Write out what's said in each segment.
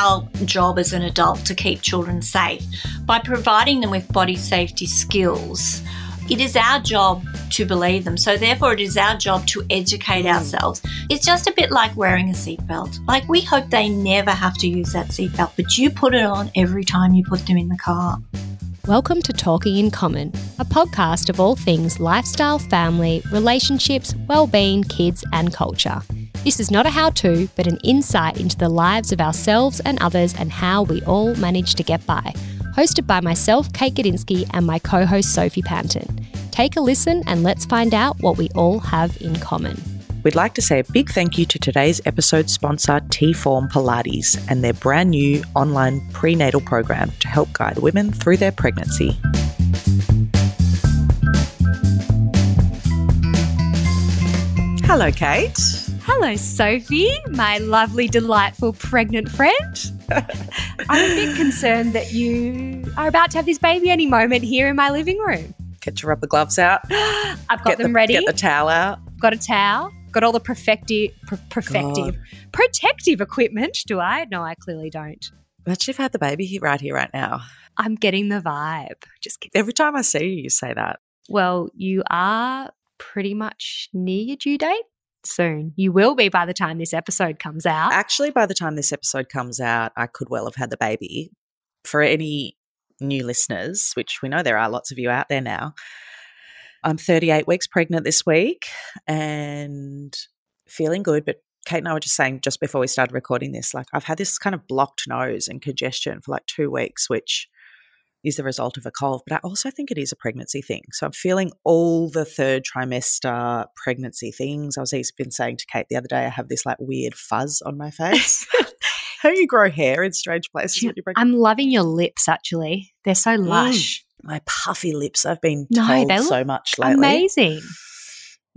our job as an adult to keep children safe by providing them with body safety skills. It is our job to believe them. So, therefore, it is our job to educate ourselves. It's just a bit like wearing a seatbelt. Like, we hope they never have to use that seatbelt, but you put it on every time you put them in the car. Welcome to Talking in Common, a podcast of all things lifestyle, family, relationships, well-being, kids, and culture. This is not a how-to, but an insight into the lives of ourselves and others and how we all manage to get by. Hosted by myself, Kate Gadinsky, and my co-host Sophie Panton. Take a listen and let's find out what we all have in common. We'd like to say a big thank you to today's episode sponsor, T-Form Pilates, and their brand new online prenatal program to help guide women through their pregnancy. Hello, Kate. Hello, Sophie, my lovely, delightful pregnant friend. I'm a bit concerned that you are about to have this baby any moment here in my living room. Get your rubber gloves out. I've got get them the, ready. Get the towel out. got a towel. Got all the perfective, pr- perfective, protective equipment. Do I? No, I clearly don't. Imagine if I had the baby here, right here, right now. I'm getting the vibe. Just kidding. Every time I see you, you say that. Well, you are pretty much near your due date soon. You will be by the time this episode comes out. Actually, by the time this episode comes out, I could well have had the baby. For any new listeners, which we know there are lots of you out there now, I'm 38 weeks pregnant this week and feeling good. But Kate and I were just saying just before we started recording this, like I've had this kind of blocked nose and congestion for like two weeks, which is the result of a cold. But I also think it is a pregnancy thing. So I'm feeling all the third trimester pregnancy things. I was even saying to Kate the other day, I have this like weird fuzz on my face. How you grow hair in strange places when you're pregnant? I'm loving your lips actually. They're so mm. lush. my puffy lips. I've been No, told so much lately. Amazing.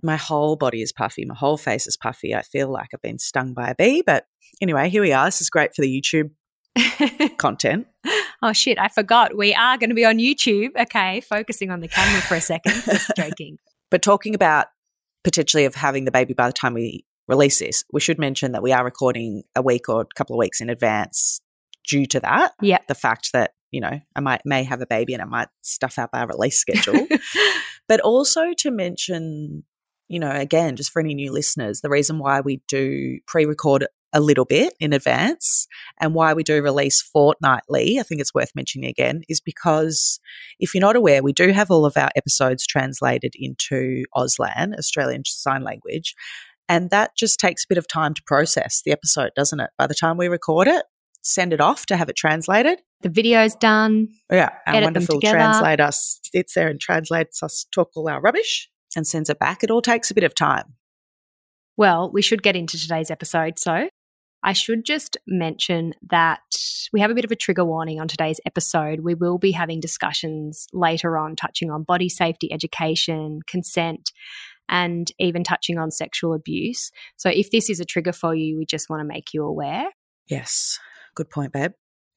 My whole body is puffy. My whole face is puffy. I feel like I've been stung by a bee. But anyway, here we are. This is great for the YouTube content. Oh shit, I forgot. We are going to be on YouTube. Okay, focusing on the camera for a second. Just joking. But talking about potentially of having the baby by the time we release this, we should mention that we are recording a week or a couple of weeks in advance due to that. Yep. The fact that, you know, I might may have a baby and it might stuff up our release schedule. but also to mention, you know, again, just for any new listeners, the reason why we do pre-record a little bit in advance and why we do release fortnightly, I think it's worth mentioning again, is because if you're not aware, we do have all of our episodes translated into Auslan, Australian Sign Language. And that just takes a bit of time to process the episode, doesn't it? By the time we record it, send it off to have it translated. The video's done. Yeah, our wonderful translator sits there and translates us, talk all our rubbish and sends it back. It all takes a bit of time. Well, we should get into today's episode. So, I should just mention that we have a bit of a trigger warning on today's episode. We will be having discussions later on touching on body safety education, consent, and even touching on sexual abuse. So, if this is a trigger for you, we just want to make you aware. Yes, good point, babe.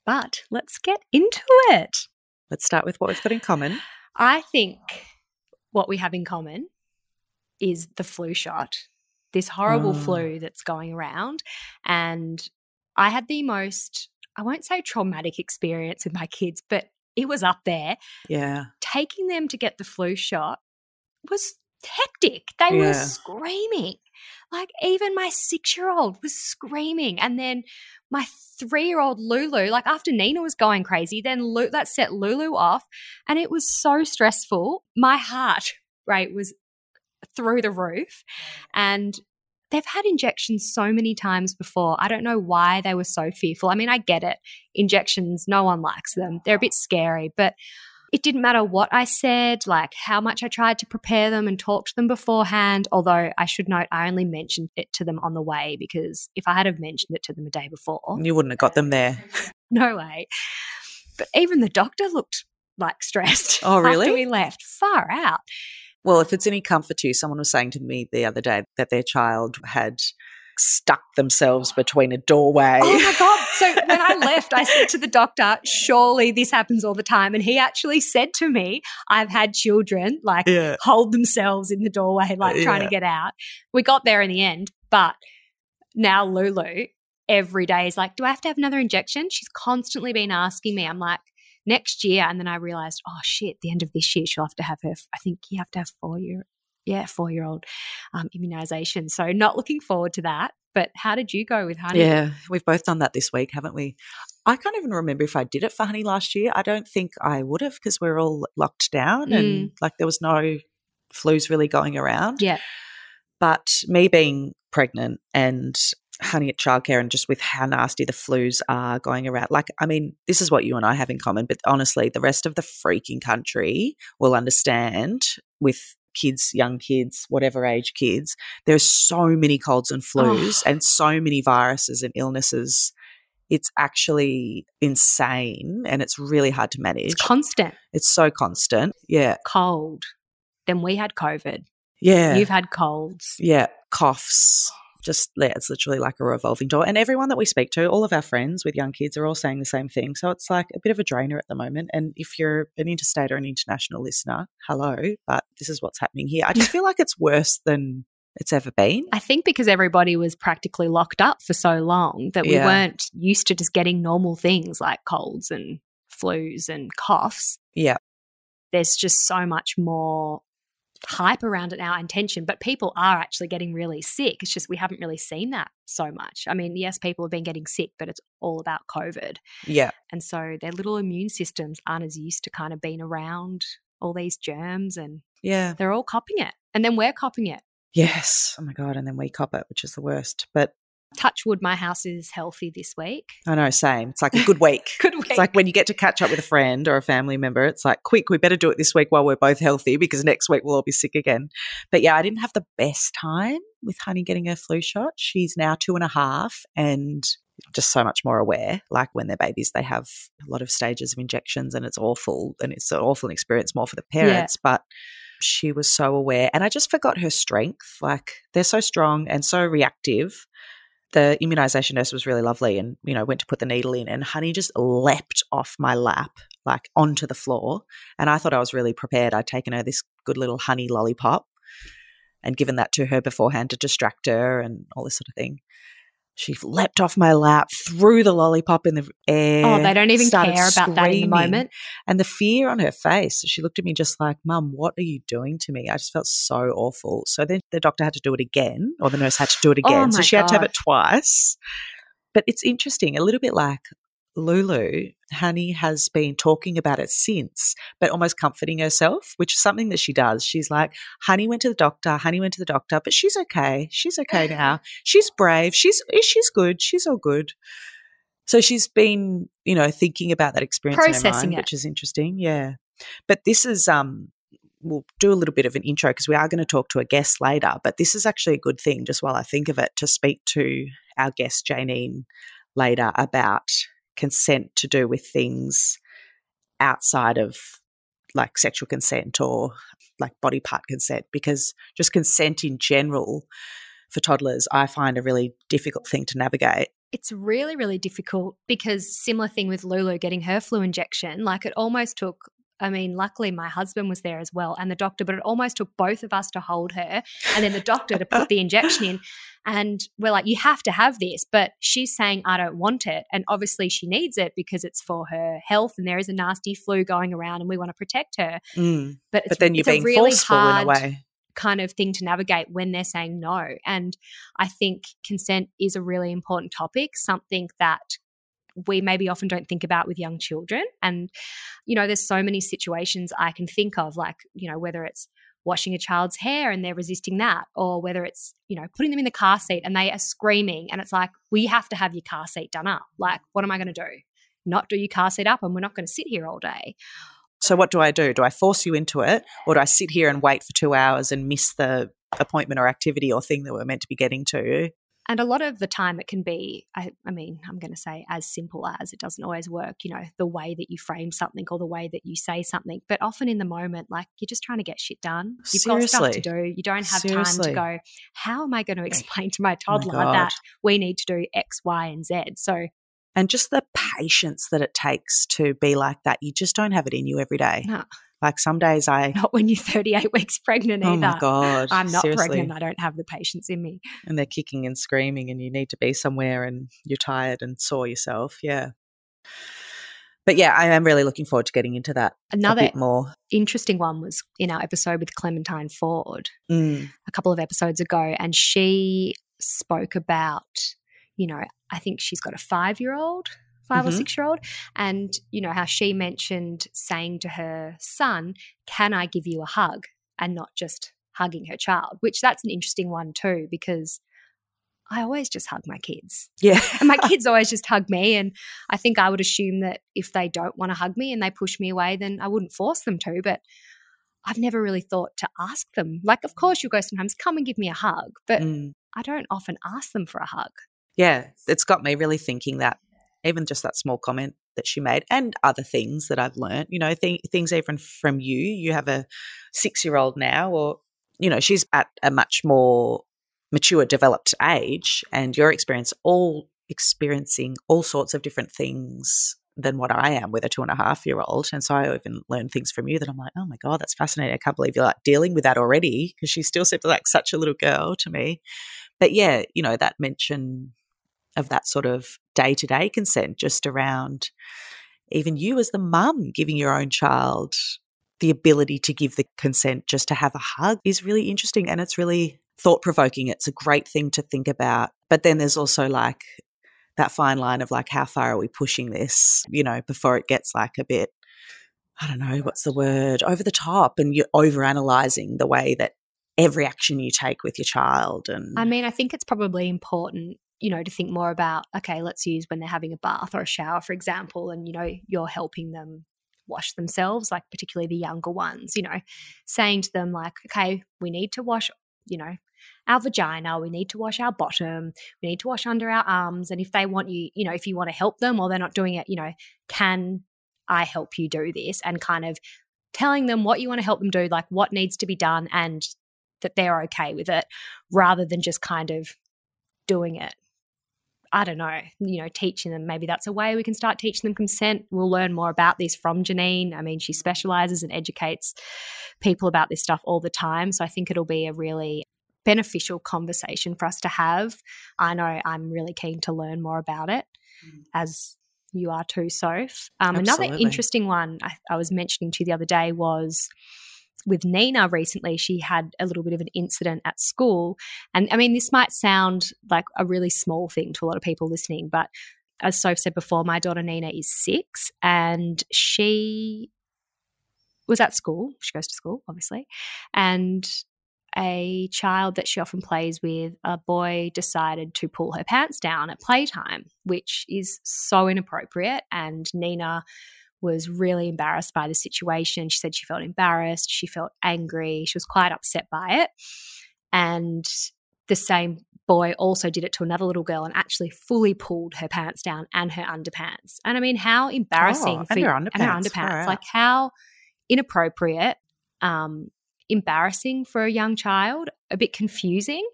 But let's get into it. Let's start with what we've got in common. I think what we have in common is the flu shot, this horrible Oh. flu that's going around. And I had the most, I won't say traumatic experience with my kids, but it was up there. Yeah. Taking them to get the flu shot was hectic. They were screaming. Like even my six year old was screaming. And then my three year old Lulu, like after Nina was going crazy, then Lu- that set Lulu off. And it was so stressful. My heart rate was through the roof. And they've had injections so many times before. I don't know why they were so fearful. I mean, I get it. Injections, no one likes them. They're a bit scary, but it didn't matter what I said, like how much I tried to prepare them and talk to them beforehand. Although I should note, I only mentioned it to them on the way because if I had have mentioned it to them a day before, You wouldn't have got them there. no way. But even the doctor looked like stressed. Oh, really? After we left, far out. Well, if it's any comfort to you, someone was saying to me the other day that their child had stuck themselves between a doorway. Oh my God. So when I left, I said to the doctor, surely this happens all the time. And he actually said to me, I've had children like Yeah. hold themselves in the doorway, uh, like trying Yeah. to get out. We got there in the end, but now Lulu, every day is like, do I have to have another injection? She's constantly been asking me. I'm like, next year. And then I realized, oh shit, the end of this year, she'll have to have her, I think you have to have four year, yeah, four year old um, immunization. So not looking forward to that. But how did you go with honey? Yeah, we've both done that this week, haven't we? I can't even remember if I did it for honey last year. I don't think I would have because we are all locked down and Mm. like there was no flus really going around. Yeah. But me being pregnant and honey at childcare and just with how nasty the flus are going around, like, I mean, this is what you and I have in common, but honestly, the rest of the freaking country will understand with kids, young kids, whatever age kids. There's so many colds and flus Oh. and so many viruses and illnesses. It's actually insane and it's really hard to manage. It's constant it's so constant. Yeah. cold. Then we had COVID. Yeah. You've had colds. yeah, coughs. Just it's literally like a revolving door. And everyone that we speak to, all of our friends with young kids, are all saying the same thing. So it's like a bit of a drainer at the moment. And if you're an interstate or an international listener, hello, but this is what's happening here. I just feel like it's worse than it's ever been. I think because everybody was practically locked up for so long that we Yeah. weren't used to just getting normal things like colds and flus and coughs. Yeah. There's just so much more hype around it now and tension, but people are actually getting really sick. It's just we haven't really seen that so much. I mean, yes, people have been getting sick, but it's all about COVID. Yeah. And so their little immune systems aren't as used to kind of being around all these germs and Yeah. they're all copying it. And then we're copying it. Yes. Oh my God. And then we cop it, which is the worst. But Touch wood, my house is healthy this week. I know, same. It's like a good week. Good week. It's like when you get to catch up with a friend or a family member, it's like, quick, we better do it this week while we're both healthy because next week we'll all be sick again. But yeah, I didn't have the best time with Honey getting her flu shot. She's now two and a half and just so much more aware. Like when they're babies, they have a lot of stages of injections and it's awful and it's an awful experience more for the parents. But she was so aware. And I just forgot her strength. Like they're so strong and so reactive the immunization nurse was really lovely and you know went to put the needle in and honey just leapt off my lap like onto the floor. And i thought i was really prepared. I'd taken her this good little honey lollipop and given that to her beforehand to distract her and all this sort of thing she leapt off my lap threw the lollipop in the air oh, they don't even care about that in the moment. and the fear on her face she looked at me just like mum what are you doing to me? I just felt so awful. So then the doctor had to do it again or the nurse had to do it Oh again. So my she had to have it twice. But it's interesting a little bit like lulu honey has been talking about it since but almost comforting herself which is something that she does. She's like honey went to the doctor honey went to the doctor but she's okay she's okay now. She's brave she's she's good she's all good. So she's been you know thinking about that experience Processing mind, it. which is interesting yeah. But this is um we'll do a little bit of an intro because we are going to talk to a guest later but this is actually a good thing just while i think of it to speak to our guest jayneen later about consent to do with things outside of like sexual consent or like body part consent because just consent in general for toddlers i find a really difficult thing to navigate It's really, really difficult because similar thing with Lulu getting her flu injection. Like it almost took. I mean, luckily my husband was there as well and the doctor, but it almost took both of us to hold her and then the doctor to put the injection in. And we're like, you have to have this. But she's saying, I don't want it. And obviously she needs it because it's for her health and there is a nasty flu going around and we want to protect her. Mm. But, it's, but then you're being really forceful hard, in a way kind of thing to navigate when they're saying no. And I think consent is a really important topic, something that we maybe often don't think about with young children. And, you know, there's so many situations I can think of, like, you know, whether it's washing a child's hair and they're resisting that, or whether it's, you know, putting them in the car seat and they are screaming and it's like, we have to have your car seat done up. Like, what am I going to do? Not do your car seat up and we're not going to sit here all day. So what do I do? Do I force you into it or do I sit here and wait for 2 hours and miss the appointment or activity or thing that we're meant to be getting to? And a lot of the time, it can be, I, I mean, I'm going to say as simple as it doesn't always work, you know, the way that you frame something or the way that you say something. But often in the moment, like you're just trying to get shit done. You've got stuff to do. You don't have time to go, how am I going to explain to my oh toddler God. that we need to do X, Y, and Z? So, And just the patience that it takes to be like that. You just don't have it in you every day. no. Like some days I. Not when you're 38 weeks pregnant Oh either. my God. I'm not seriously. pregnant. I don't have the patience in me. And they're kicking and screaming, and you need to be somewhere and you're tired and sore yourself. Yeah. But yeah, I am really looking forward to getting into that a Another bit more. interesting one was in our episode with Clementine Ford Mm. a couple of episodes ago, and she spoke about, you know, I think she's got a five year old, 5 or Mhm. six year old, and, you know, how she mentioned saying to her son, Can I give you a hug? and not just hugging her child, which that's an interesting one too, because I always just hug my kids. Yeah. And my kids always just hug me. And I think I would assume that if they don't want to hug me and they push me away, then I wouldn't force them to. But I've never really thought to ask them. Like, of course, you'll go sometimes, come and give me a hug. But Mm. I don't often ask them for a hug. yeah, it's got me really thinking that even just that small comment that she made and other things that I've learned, you know, th- things even from you. You have a six year old now, or, you know, she's at a much more mature, developed age, and your experience all experiencing all sorts of different things than what I am with a two and a half year old. And so I even learned things from you that I'm like, oh my God, that's fascinating. I can't believe you're like dealing with that already because she still seems like such a little girl to me. But yeah, you know, that mention of that sort of day to day consent just around even you as the mum giving your own child the ability to give the consent just to have a hug is really interesting and it's really thought provoking. It's a great thing to think about. But then there's also like that fine line of like, how far are we pushing this, you know, before it gets like a bit, I don't know, what's the word, over the top and you're over analyzing the way that every action you take with your child. And I mean, I think it's probably important, you know, to think more about, okay, let's use when they're having a bath or a shower, for example, and, you know, you're helping them wash themselves, like particularly the younger ones, you know, saying to them, like, okay, we need to wash, you know, our vagina, we need to wash our bottom, we need to wash under our arms. And if they want you, you know, if you want to help them or they're not doing it, you know, can I help you do this? And kind of telling them what you want to help them do, like what needs to be done and that they're okay with it rather than just kind of doing it. I don't know, you know, teaching them. Maybe that's a way we can start teaching them consent. We'll learn more about this from Jayneen. I mean, she specializes and educates people about this stuff all the time. So I think it'll be a really beneficial conversation for us to have. I know I'm really keen to learn more about it as you are too, Soph. Um, another interesting one I, I was mentioning to you the other day was with Nina recently, she had a little bit of an incident at school. And I mean, this might sound like a really small thing to a lot of people listening, but as Soph said before, my daughter Nina is six and she was at school. She goes to school, obviously. And a child that she often plays with, a boy decided to pull her pants down at playtime, which is so inappropriate. And Nina was really embarrassed by the situation. She said she felt embarrassed, she felt angry, she was quite upset by it. And the same boy also did it to another little girl and actually fully pulled her pants down and her underpants. And I mean, how embarrassing Oh, for and her and her underpants, underpants. out. Like how inappropriate, um, embarrassing for a young child, a bit confusing.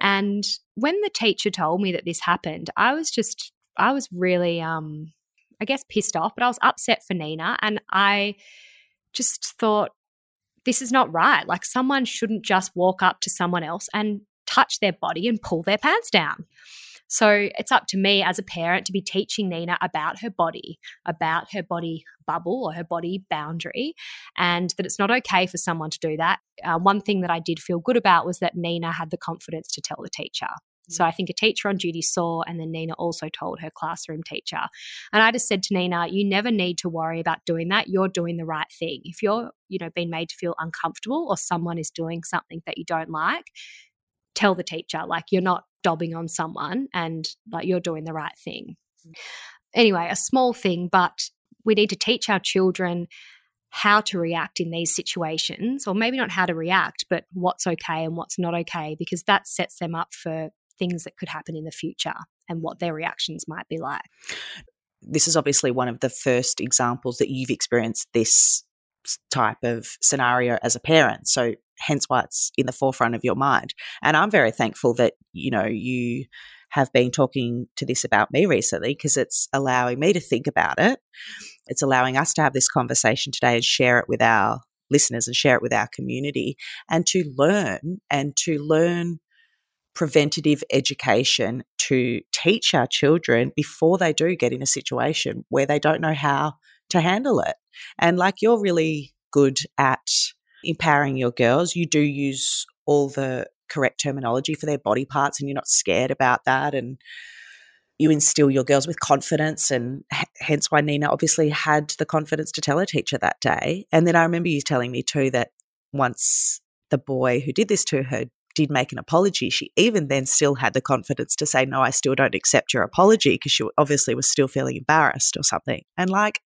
And when the teacher told me that this happened, I was just I was really um I guess pissed off, but I was upset for Nina and I just thought this is not right. Like someone shouldn't just walk up to someone else and touch their body and pull their pants down. So it's up to me as a parent to be teaching Nina about her body, about her body bubble or her body boundary, and that it's not okay for someone to do that. Uh, one thing that I did feel good about was that Nina had the confidence to tell the teacher. So I mm. think a teacher on duty saw, and then Nina also told her classroom teacher. And I just said to Nina, you never need to worry about doing that. You're doing the right thing. If you're, you know, being made to feel uncomfortable or someone is doing something that you don't like, tell the teacher. Like you're not dobbing on someone and like you're doing the right thing. Mm. Anyway, a small thing, but we need to teach our children how to react in these situations, or maybe not how to react, but what's okay and what's not okay, because that sets them up for things that could happen in the future and what their reactions might be like. this is obviously one of the first examples that you've experienced this type of scenario as a parent. So hence why it's in the forefront of your mind. And I'm very thankful that, you know, you have been talking to this about me recently because it's allowing me to think about it It's allowing us to have this conversation today and share it with our listeners and share it with our community and to learn and to learn preventative education to teach our children before they do get in a situation where they don't know how to handle it. And like you're really good at empowering your girls, you do use all the correct terminology for their body parts and you're not scared about that. And you instill your girls with confidence, and hence why Nina obviously had the confidence to tell her teacher that day. And then I remember you telling me too that once the boy who did this to her did make an apology, she even then still had the confidence to say, No, I still don't accept your apology because she obviously was still feeling embarrassed or something. And like,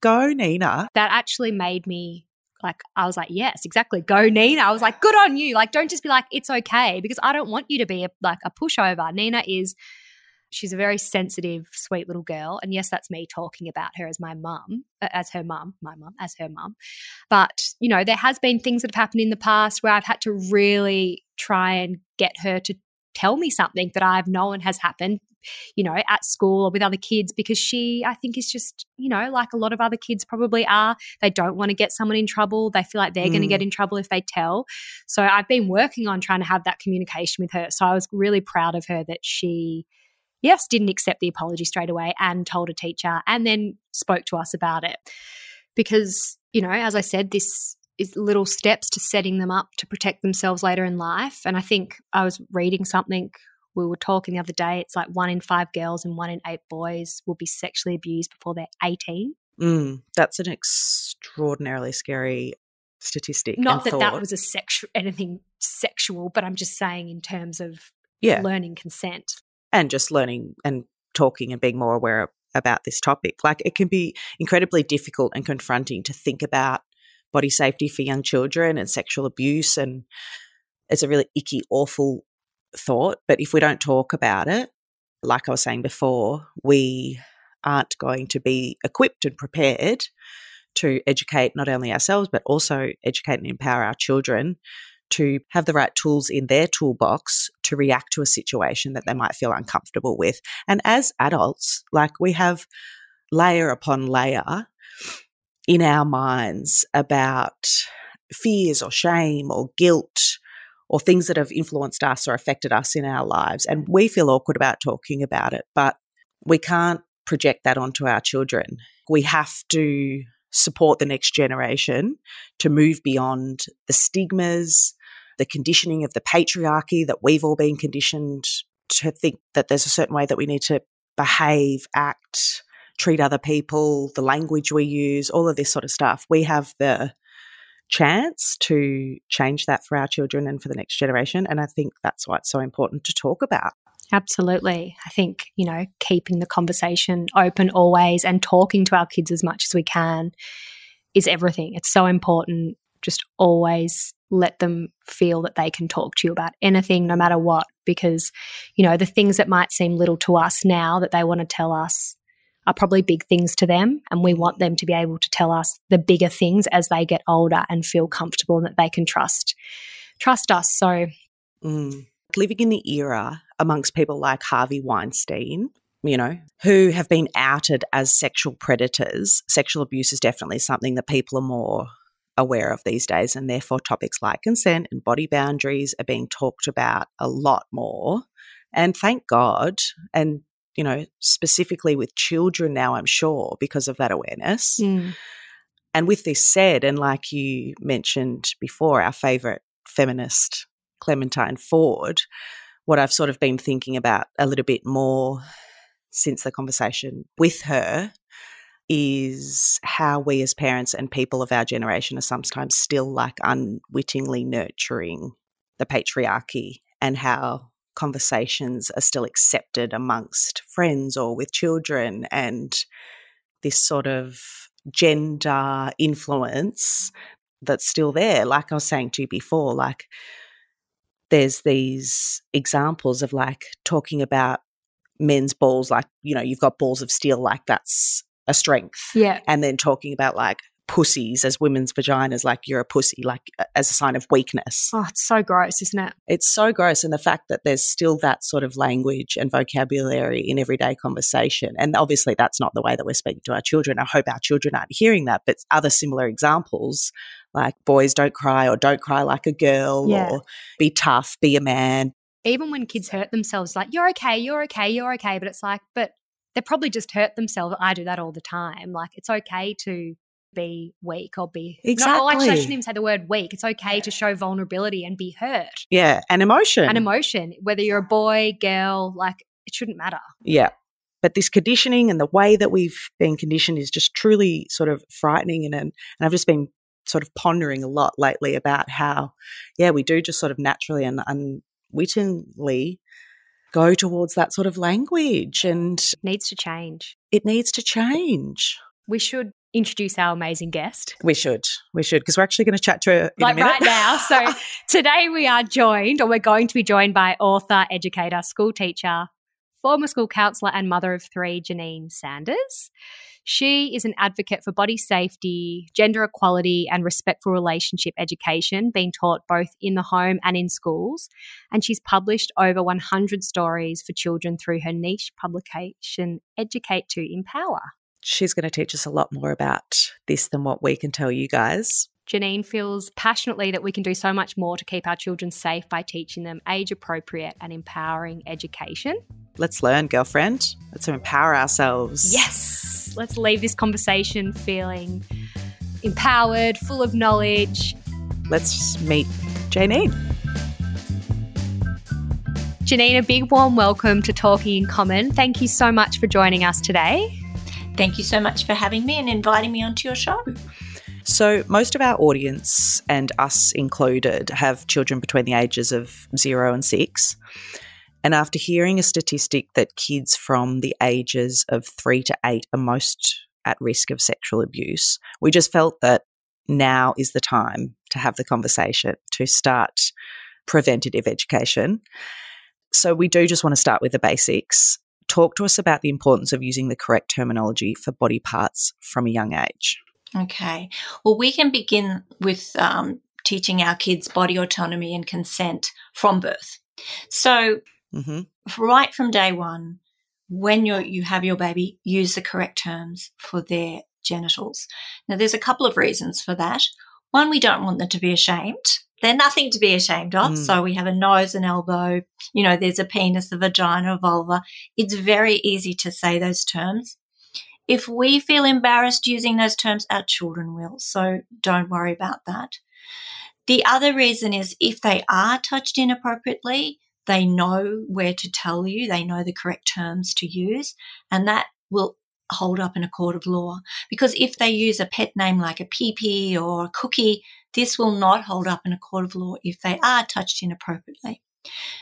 go, Nina. That actually made me like, I was like, yes, exactly. Go, Nina. I was like, good on you. Like, don't just be like, it's okay because I don't want you to be a, like a pushover. Nina is she's a very sensitive, sweet little girl. And yes, that's me talking about her as my mum, as her mum, my mum, as her mum. But, you know, there has been things that have happened in the past where I've had to really try and get her to tell me something that I've known has happened, you know, at school or with other kids because she, I think, is just, you know, like a lot of other kids probably are. They don't want to get someone in trouble. They feel like they're mm. going to get in trouble if they tell. So I've been working on trying to have that communication with her. So I was really proud of her that she, yes, didn't accept the apology straight away and told a teacher and then spoke to us about it. Because, you know, as I said, this is little steps to setting them up to protect themselves later in life. And I think I was reading something, we were talking the other day, it's like one in five girls and one in eight boys will be sexually abused before they're 18. Mm, that's an extraordinarily scary statistic. Not that thought. that was a sexual anything sexual, but I'm just saying in terms of yeah. learning consent and just learning and talking and being more aware about this topic. Like it can be incredibly difficult and confronting to think about body safety for young children and sexual abuse. And it's a really icky, awful thought. But if we don't talk about it, like I was saying before, we aren't going to be equipped and prepared to educate not only ourselves, but also educate and empower our children to have the right tools in their toolbox to react to a situation that they might feel uncomfortable with. And as adults, like we have layer upon layer in our minds about fears or shame or guilt or things that have influenced us or affected us in our lives. And we feel awkward about talking about it, but we can't project that onto our children. We have to support the next generation to move beyond the stigmas, the conditioning of the patriarchy that we've all been conditioned to think that there's a certain way that we need to behave, act, treat other people, the language we use, all of this sort of stuff. We have the chance to change that for our children and for the next generation. And I think that's why it's so important to talk about. Absolutely. I think, you know, keeping the conversation open always and talking to our kids as much as we can is everything. It's so important. Just always let them feel that they can talk to you about anything, no matter what, because, you know, the things that might seem little to us now that they want to tell us are probably big things to them. And we want them to be able to tell us the bigger things as they get older and feel comfortable and that they can trust trust us. So mm. living in the era amongst people like Harvey Weinstein, you know, who have been outed as sexual predators, sexual abuse is definitely something that people are more aware of these days. And therefore, topics like consent and body boundaries are being talked about a lot more. And thank God. And you know, specifically with children now, I'm sure, because of that awareness. Mm. And with this said, and like you mentioned before, our favorite feminist, Clementine Ford, what I've sort of been thinking about a little bit more since the conversation with her is how we as parents and people of our generation are sometimes still like unwittingly nurturing the patriarchy and how conversations are still accepted amongst friends or with children and this sort of gender influence that's still there. Like i was saying to you before like there's these examples of like talking about men's balls like you know you've got balls of steel like that's a strength yeah and then talking about like pussies as women's vaginas, like you're a pussy, like as a sign of weakness. Oh, it's so gross, isn't it? It's so gross. And the fact that there's still that sort of language and vocabulary in everyday conversation. And obviously, that's not the way that we're speaking to our children. I hope our children aren't hearing that. But other similar examples, like boys don't cry or don't cry like a girl Yeah. or be tough, be a man. Even when kids hurt themselves, like, you're okay, you're okay, you're okay. But it's like, but they probably just hurt themselves. I do that all the time. Like, it's okay to be weak or be. No, actually, I Exactly. shouldn't even say the word weak. It's okay to show vulnerability and be hurt Yeah. And emotion. and emotion, whether you're a boy, girl, like, it shouldn't matter. Yeah. But this conditioning and the way that we've been conditioned is just truly sort of frightening. And, and I've just been sort of pondering a lot lately about how, yeah, we do just sort of naturally and unwittingly go towards that sort of language and It needs to change. it needs to change. We should introduce our amazing guest. We should. We should, because we're actually going to chat to her in like a minute. right now. So today we are joined, or we're going to be joined by author, educator, school teacher, former school counsellor, and mother of three, Jayneen Sanders. She is an advocate for body safety, gender equality, and respectful relationship education being taught both in the home and in schools. And she's published over 100 stories for children through her niche publication, Educate to Empower. She's going to teach us a lot more about this than what we can tell you guys. Jayneen feels passionately that we can do so much more to keep our children safe by teaching them age appropriate and empowering education. Let's learn, girlfriend. Let's empower ourselves. Yes, let's leave this conversation feeling empowered, full of knowledge. Let's meet Jayneen. Jayneen, a big warm welcome to Talking in Common. Thank you so much for joining us today. Thank you so much for having me and inviting me onto your show. So, most of our audience, and us included, have children between the ages of zero and six. And after hearing a statistic that kids from the ages of three to eight are most at risk of sexual abuse, we just felt that now is the time to have the conversation, to start preventative education. So, we do just want to start with the basics. Talk to us about the importance of using the correct terminology for body parts from a young age. Okay. Well, we can begin with um, teaching our kids body autonomy and consent from birth. So, hmm right from day one, when you you have your baby, use the correct terms for their genitals. Now, there's a couple of reasons for that. One, we don't want them to be ashamed. They're nothing to be ashamed of. Mm. So we have a nose and elbow. You know, there's a penis, a vagina, a vulva. It's very easy to say those terms. If we feel embarrassed using those terms, our children will. So don't worry about that. The other reason is if they are touched inappropriately, they know where to tell you, they know the correct terms to use, and that will hold up in a court of law. Because if they use a pet name like a peepee or a cookie, this will not hold up in a court of law if they are touched inappropriately.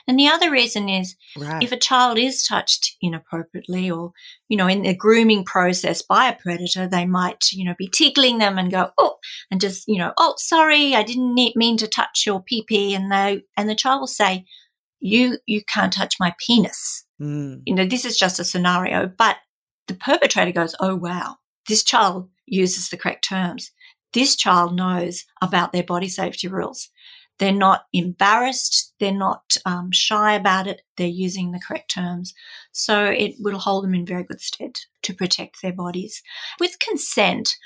And the other reason is Right. if a child is touched inappropriately or, you know, in the grooming process by a predator, they might, you know, be tickling them and go, oh, and just, you know, oh, sorry, I didn't mean to touch your pee pee. And they, and the child will say, you, you can't touch my penis. Mm. You know, this is just a scenario, but the perpetrator goes, oh, wow, this child uses the correct terms. This child knows about their body safety rules. They're not embarrassed. They're not um, shy about it. They're using the correct terms. So it will hold them in very good stead to protect their bodies. With consent,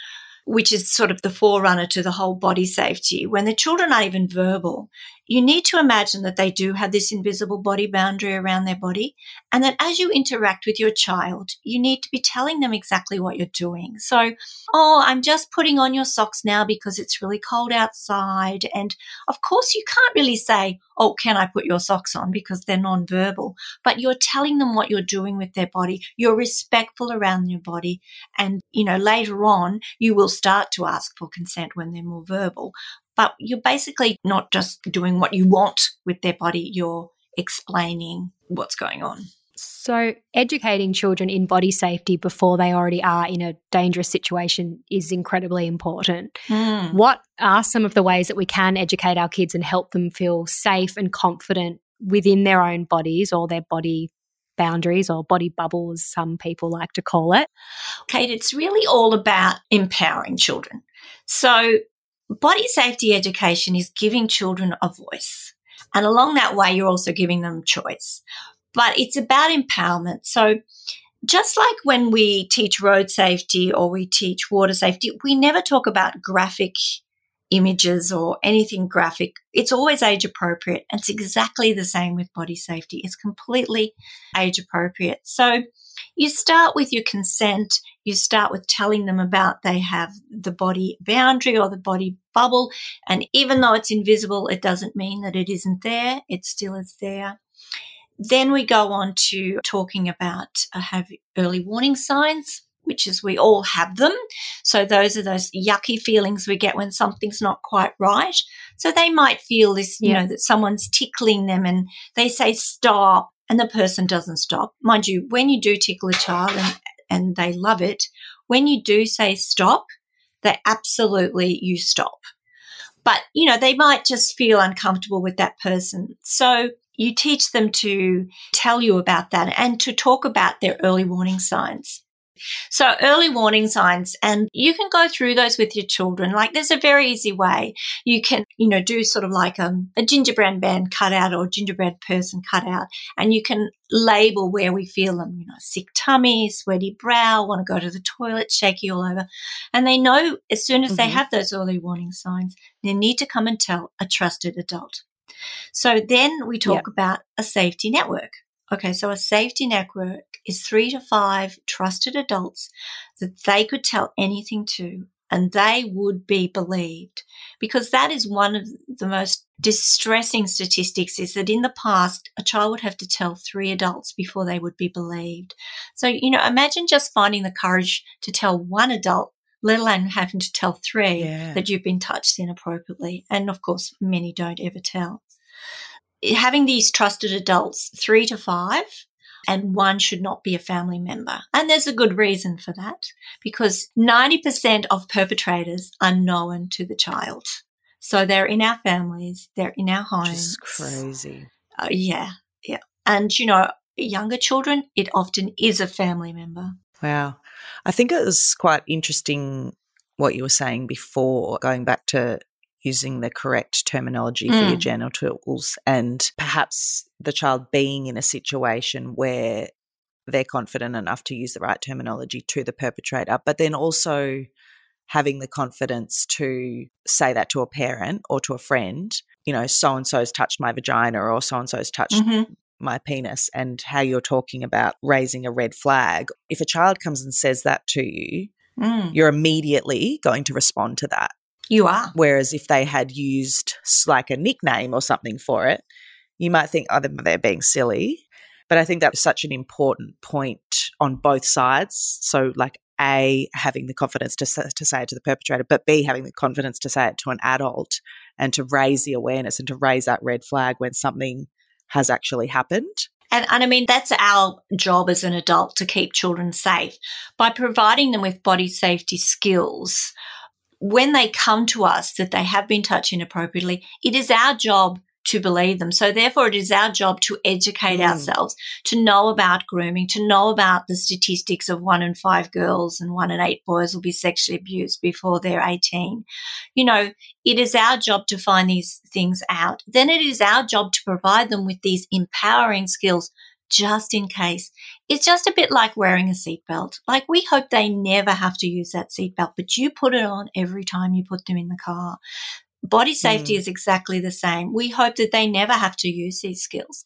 which is sort of the forerunner to the whole body safety, when the children aren't even verbal, you need to imagine that they do have this invisible body boundary around their body. And that as you interact with your child, you need to be telling them exactly what you're doing. So, oh, I'm just putting on your socks now because it's really cold outside. And of course, you can't really say, oh, can I put your socks on because they're nonverbal, but you're telling them what you're doing with their body. You're respectful around your body. And, you know, later on, you will start to ask for consent when they're more verbal. But you're basically not just doing what you want with their body, you're explaining what's going on. So, educating children in body safety before they already are in a dangerous situation is incredibly important. Mm. What are some of the ways that we can educate our kids and help them feel safe and confident within their own bodies or their body boundaries or body bubbles, some people like to call it? Kate, it's really all about empowering children. So, body safety education is giving children a voice. And along that way, you're also giving them choice. But it's about empowerment. So, just like when we teach road safety or we teach water safety, we never talk about graphic images or anything graphic. It's always age appropriate. It's exactly the same with body safety. It's completely age appropriate. So you start with your consent. You start with telling them about they have the body boundary or the body bubble. And even though it's invisible, it doesn't mean that it isn't there. It still is there. Then we go on to talking about uh, have early warning signs which is we all have them. So those are those yucky feelings we get when something's not quite right. So they might feel this, you yeah. know, that someone's tickling them and they say stop and the person doesn't stop. Mind you, when you do tickle a child and, and they love it, when you do say stop, they absolutely you stop. But, you know, they might just feel uncomfortable with that person. So you teach them to tell you about that and to talk about their early warning signs. So early warning signs, and you can go through those with your children. Like there's a very easy way. You can, you know, do sort of like um, a gingerbread man cutout or gingerbread person cutout, and you can label where we feel them, you know, sick tummy, sweaty brow, want to go to the toilet, shaky all over. And they know as soon as mm-hmm. they have those early warning signs, they need to come and tell a trusted adult. So then we talk yep. about a safety network. Okay, so a safety network is three to five trusted adults that they could tell anything to and they would be believed. Because that is one of the most distressing statistics is that in the past a child would have to tell three adults before they would be believed. So you know imagine just finding the courage to tell one adult let alone having to tell three yeah. that you've been touched inappropriately. And of course many don't ever tell having these trusted adults, three to five, and one should not be a family member. And there's a good reason for that because 90% of perpetrators are known to the child. So they're in our families, they're in our homes. Just crazy. Uh, yeah, yeah. And, you know, younger children, it often is a family member. Wow. I think it was quite interesting what you were saying before, going back to using the correct terminology mm. for your mm. genitals and perhaps the child being in a situation where they're confident enough to use the right terminology to the perpetrator, but then also having the confidence to say that to a parent or to a friend, you know, so and so's touched my vagina or so and so's touched mm-hmm. my penis, and how you're talking about raising a red flag. If a child comes and says that to you, mm. you're immediately going to respond to that. You are. Whereas if they had used like a nickname or something for it, you might think, oh, they're being silly. But I think that's such an important point on both sides. So, like, A, having the confidence to, to say it to the perpetrator, but B, having the confidence to say it to an adult and to raise the awareness and to raise that red flag when something has actually happened. And, and I mean, that's our job as an adult to keep children safe by providing them with body safety skills when they come to us that they have been touched inappropriately, it is our job to believe them. So therefore, it is our job to educate mm. ourselves, to know about grooming, to know about the statistics of one in five girls and one in eight boys will be sexually abused before they're 18. You know, it is our job to find these things out. Then it is our job to provide them with these empowering skills just in case. It's just a bit like wearing a seatbelt. Like we hope they never have to use that seatbelt, but you put it on every time you put them in the car. Body safety mm. is exactly the same. We hope that they never have to use these skills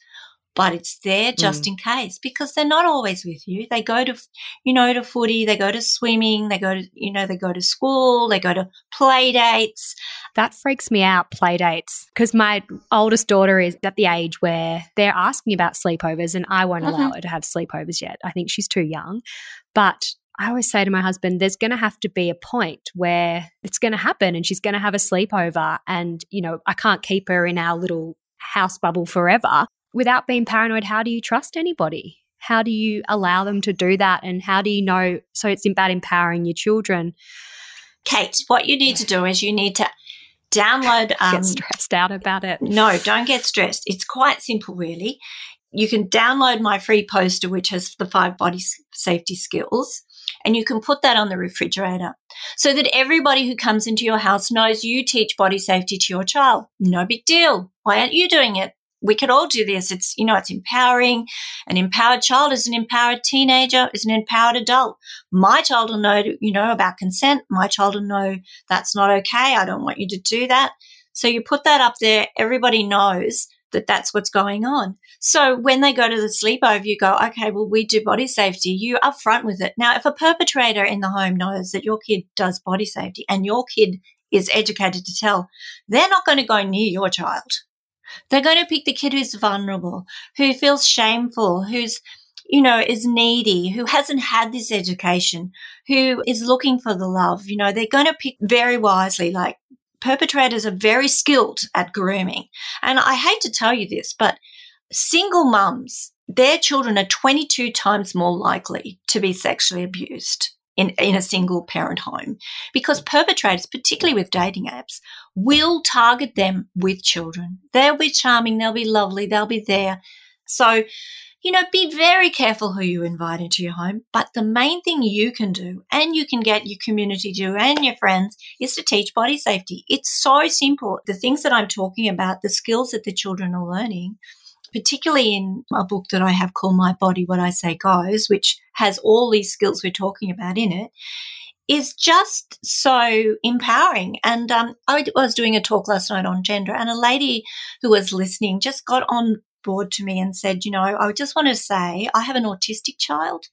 but it's there just mm. in case because they're not always with you. They go to, you know, to footy, they go to swimming, they go to, you know, they go to school, they go to play dates. That freaks me out, play dates, because my oldest daughter is at the age where they're asking about sleepovers and I won't mm-hmm. allow her to have sleepovers yet. I think she's too young. But I always say to my husband, there's going to have to be a point where it's going to happen and she's going to have a sleepover. And, you know, I can't keep her in our little house bubble forever without being paranoid, how do you trust anybody? How do you allow them to do that? And how do you know? So it's about empowering your children. Kate, what you need to do is you need to download. Um, get stressed out about it. No, don't get stressed. It's quite simple, really. You can download my free poster, which has the five body safety skills. and you can put that on the refrigerator so that everybody who comes into your house knows you teach body safety to your child. No big deal. Why aren't you doing it? We could all do this. It's, you know, it's empowering. An empowered child is an empowered teenager, is an empowered adult. My child will know, you know, about consent. My child will know that's not okay. I don't want you to do that. So you put that up there. Everybody knows that that's what's going on. So when they go to the sleepover, you go, okay, well, we do body safety. You upfront with it. Now, if a perpetrator in the home knows that your kid does body safety and your kid is educated to tell, they're not going to go near your child. They're going to pick the kid who's vulnerable, who feels shameful, who's you know, is needy, who hasn't had this education, who is looking for the love, you know, they're going to pick very wisely, like perpetrators are very skilled at grooming. And I hate to tell you this, but single mums, their children are 22 times more likely to be sexually abused in, in a single parent home because perpetrators, particularly with dating apps, will target them with children. They'll be charming, they'll be lovely, they'll be there. So you know, be very careful who you invite into your home. But the main thing you can do, and you can get your community to and your friends, is to teach body safety. It's so simple. The things that I'm talking about, the skills that the children are learning, particularly in a book that I have called My Body, What I Say Goes, which has all these skills we're talking about in it, is just so empowering. And um, I was doing a talk last night on gender, and a lady who was listening just got on board to me and said, you know, I just want to say I have an autistic child.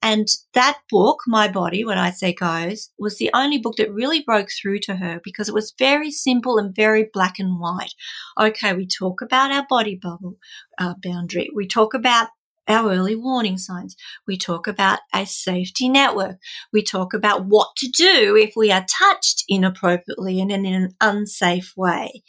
And that book, My Body, When I Say Goes, was the only book that really broke through to her because it was very simple and very black and white. Okay, we talk about our body bubble uh, boundary. We talk about our early warning signs. We talk about a safety network. We talk about what to do if we are touched inappropriately and in an unsafe way.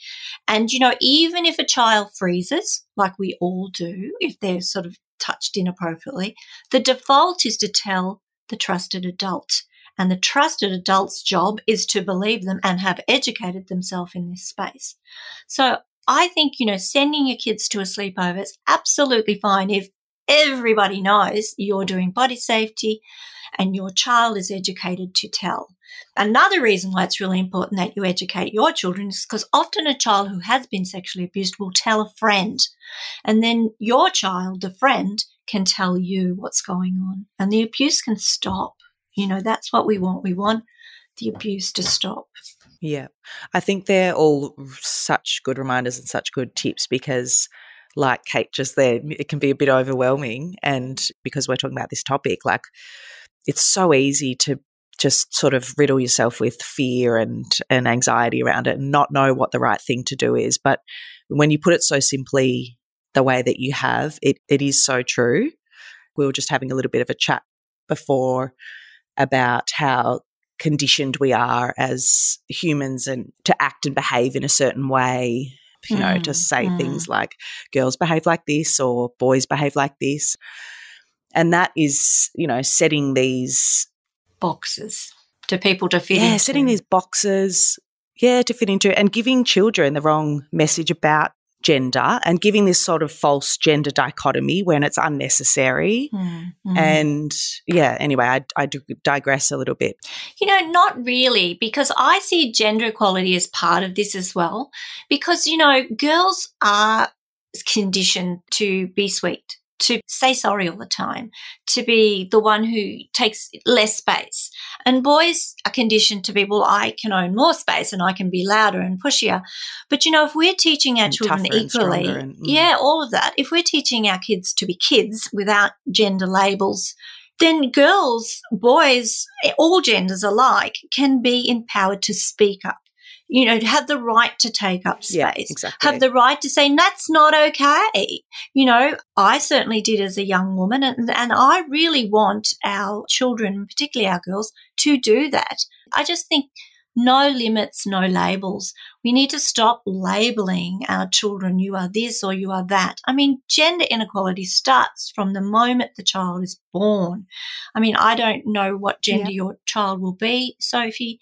And, you know, even if a child freezes, like we all do, if they're sort of touched inappropriately, the default is to tell the trusted adult. And the trusted adult's job is to believe them and have educated themselves in this space. So I think, you know, sending your kids to a sleepover is absolutely fine if everybody knows you're doing body safety and your child is educated to tell. Another reason why it's really important that you educate your children is because often a child who has been sexually abused will tell a friend. And then your child, the friend, can tell you what's going on and the abuse can stop. You know, that's what we want. We want the abuse to stop. Yeah. I think they're all such good reminders and such good tips because like Kate just there, it can be a bit overwhelming. And because we're talking about this topic, like it's so easy to just sort of riddle yourself with fear and, and anxiety around it and not know what the right thing to do is. But when you put it so simply the way that you have, it, it is so true. We were just having a little bit of a chat before about how conditioned we are as humans and to act and behave in a certain way you know, mm, to say mm. things like girls behave like this or boys behave like this. And that is, you know, setting these boxes to people to fit yeah, into. setting these boxes, yeah, to fit into and giving children the wrong message about gender and giving this sort of false gender dichotomy when it's unnecessary. Mm-hmm. And yeah, anyway, I, I digress a little bit. You know, not really, because I see gender equality as part of this as well. Because, you know, girls are conditioned to be sweet to say sorry all the time, to be the one who takes less space. And boys are conditioned to be, well, I can own more space and I can be louder and pushier. But you know, if we're teaching our and children equally, and, mm. yeah, all of that, if we're teaching our kids to be kids without gender labels, then girls, boys, all genders alike can be empowered to speak up you know, have the right to take up space, yeah, exactly. have the right to say, that's not okay. You know, I certainly did as a young woman, and, and I really want our children, particularly our girls, to do that. I just think no limits, no labels. We need to stop labeling our children, you are this or you are that. I mean, gender inequality starts from the moment the child is born. I mean, I don't know what gender yeah. your child will be, Sophie,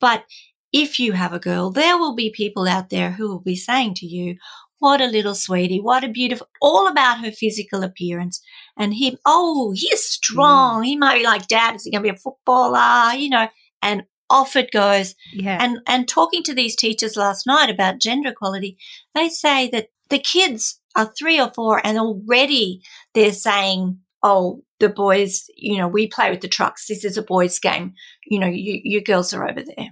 but if you have a girl, there will be people out there who will be saying to you, what a little sweetie, what a beautiful, all about her physical appearance. And him, oh, he's strong. Mm. He might be like, Dad, is he going to be a footballer? You know, and off it goes. Yeah. And, and talking to these teachers last night about gender equality, they say that the kids are three or four and already they're saying, oh, the boys, you know, we play with the trucks. This is a boys' game. You know, you, you girls are over there.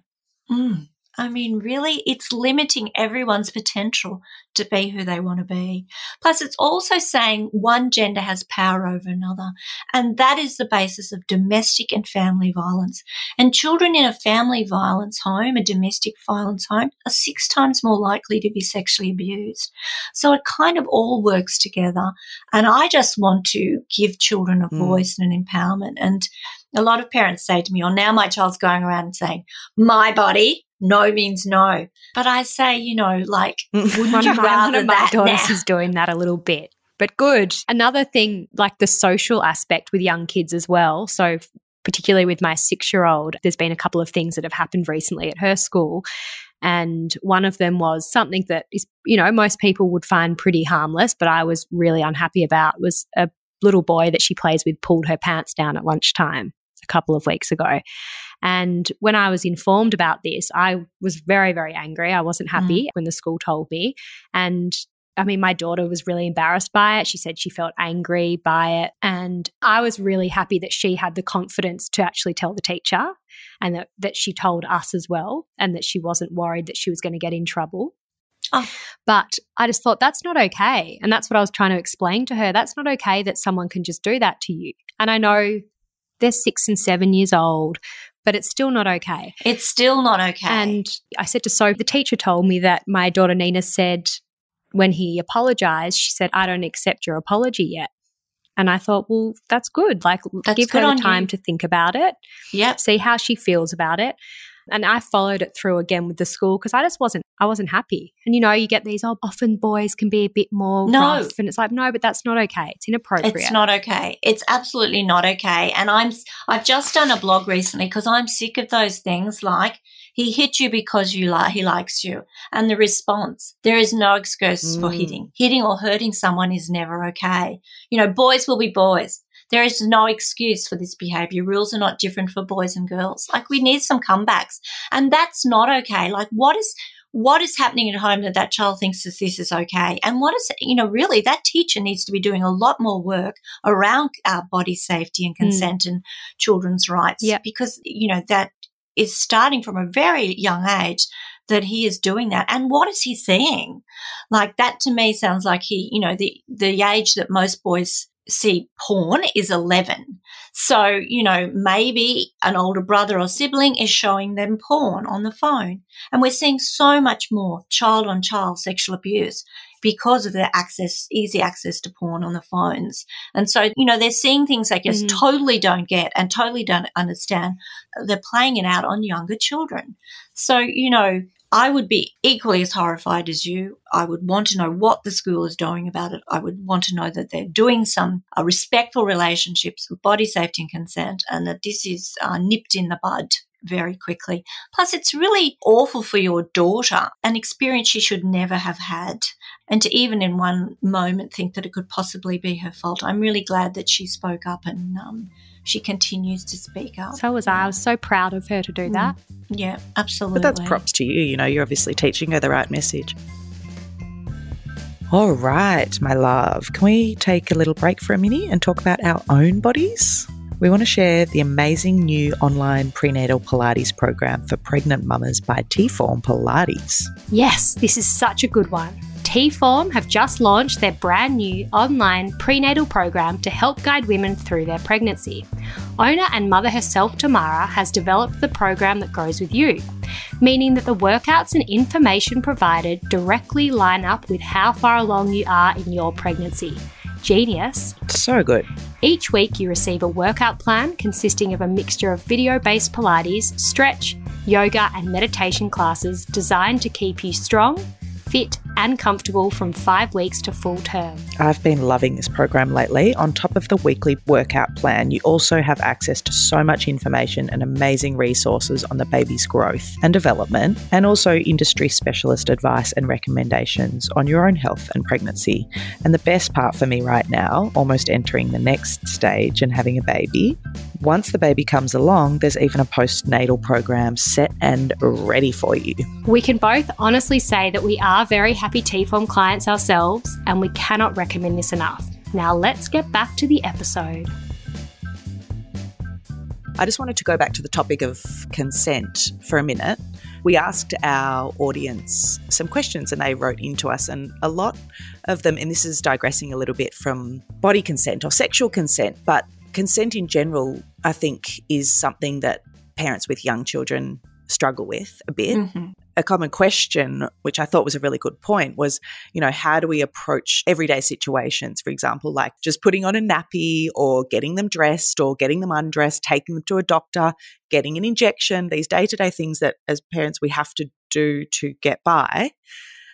Mm. I mean, really, it's limiting everyone's potential to be who they want to be. Plus, it's also saying one gender has power over another. And that is the basis of domestic and family violence. And children in a family violence home, a domestic violence home, are six times more likely to be sexually abused. So it kind of all works together. And I just want to give children a mm. voice and an empowerment. And a lot of parents say to me, oh, now my child's going around and saying, my body, no means no. But I say, you know, like, wouldn't you rather my daughters now? is doing that a little bit. But good. Another thing, like the social aspect with young kids as well. So, particularly with my six year old, there's been a couple of things that have happened recently at her school. And one of them was something that is, you know, most people would find pretty harmless, but I was really unhappy about was a little boy that she plays with pulled her pants down at lunchtime couple of weeks ago. And when I was informed about this, I was very, very angry. I wasn't happy mm. when the school told me. And I mean, my daughter was really embarrassed by it. She said she felt angry by it. And I was really happy that she had the confidence to actually tell the teacher and that, that she told us as well, and that she wasn't worried that she was going to get in trouble. Oh. But I just thought that's not okay. And that's what I was trying to explain to her. That's not okay that someone can just do that to you. And I know they're six and seven years old, but it's still not okay. It's still not okay. And I said to Sophie, the teacher told me that my daughter Nina said when he apologized, she said, I don't accept your apology yet. And I thought, well, that's good. Like, that's give her the time you. to think about it. Yeah. See how she feels about it. And I followed it through again with the school because I just wasn't, I wasn't happy. And you know, you get these, oh, often boys can be a bit more no. rough. And it's like, no, but that's not okay. It's inappropriate. It's not okay. It's absolutely not okay. And I'm, I've just done a blog recently because I'm sick of those things like, he hit you because you like he likes you. And the response, there is no excuse mm. for hitting. Hitting or hurting someone is never okay. You know, boys will be boys. There is no excuse for this behavior. Rules are not different for boys and girls. Like we need some comebacks and that's not okay. Like what is, what is happening at home that that child thinks that this is okay? And what is, you know, really that teacher needs to be doing a lot more work around uh, body safety and hmm. consent mm. and children's rights. Because, you know, that is starting from a very young age that he is doing that. And what is he seeing? Like that to me sounds like he, you know, the, the age that most boys see porn is 11. So, you know, maybe an older brother or sibling is showing them porn on the phone. And we're seeing so much more child on child sexual abuse because of the access, easy access to porn on the phones. And so, you know, they're seeing things they just mm. totally don't get and totally don't understand. They're playing it out on younger children. So, you know, I would be equally as horrified as you. I would want to know what the school is doing about it. I would want to know that they're doing some uh, respectful relationships with body safety and consent and that this is uh, nipped in the bud very quickly. Plus, it's really awful for your daughter, an experience she should never have had. And to even in one moment think that it could possibly be her fault. I'm really glad that she spoke up and um, she continues to speak up. So was I. I was so proud of her to do that. Mm. Yeah, absolutely. But that's props to you. You know, you're obviously teaching her the right message. All right, my love. Can we take a little break for a minute and talk about our own bodies? We want to share the amazing new online prenatal Pilates program for pregnant mamas by T Form Pilates. Yes, this is such a good one. T-Form have just launched their brand new online prenatal program to help guide women through their pregnancy. Owner and mother herself, Tamara, has developed the program that grows with you, meaning that the workouts and information provided directly line up with how far along you are in your pregnancy. Genius. So good. Each week, you receive a workout plan consisting of a mixture of video based Pilates, stretch, yoga, and meditation classes designed to keep you strong, fit, and comfortable from five weeks to full term. I've been loving this program lately. On top of the weekly workout plan, you also have access to so much information and amazing resources on the baby's growth and development, and also industry specialist advice and recommendations on your own health and pregnancy. And the best part for me right now, almost entering the next stage and having a baby, once the baby comes along, there's even a postnatal program set and ready for you. We can both honestly say that we are very happy T-Form clients ourselves, and we cannot recommend this enough. Now let's get back to the episode. I just wanted to go back to the topic of consent for a minute. We asked our audience some questions and they wrote into us, and a lot of them, and this is digressing a little bit from body consent or sexual consent, but consent in general, I think, is something that parents with young children struggle with a bit. Mm-hmm. A common question, which I thought was a really good point, was, you know, how do we approach everyday situations? For example, like just putting on a nappy or getting them dressed or getting them undressed, taking them to a doctor, getting an injection, these day to day things that as parents we have to do to get by.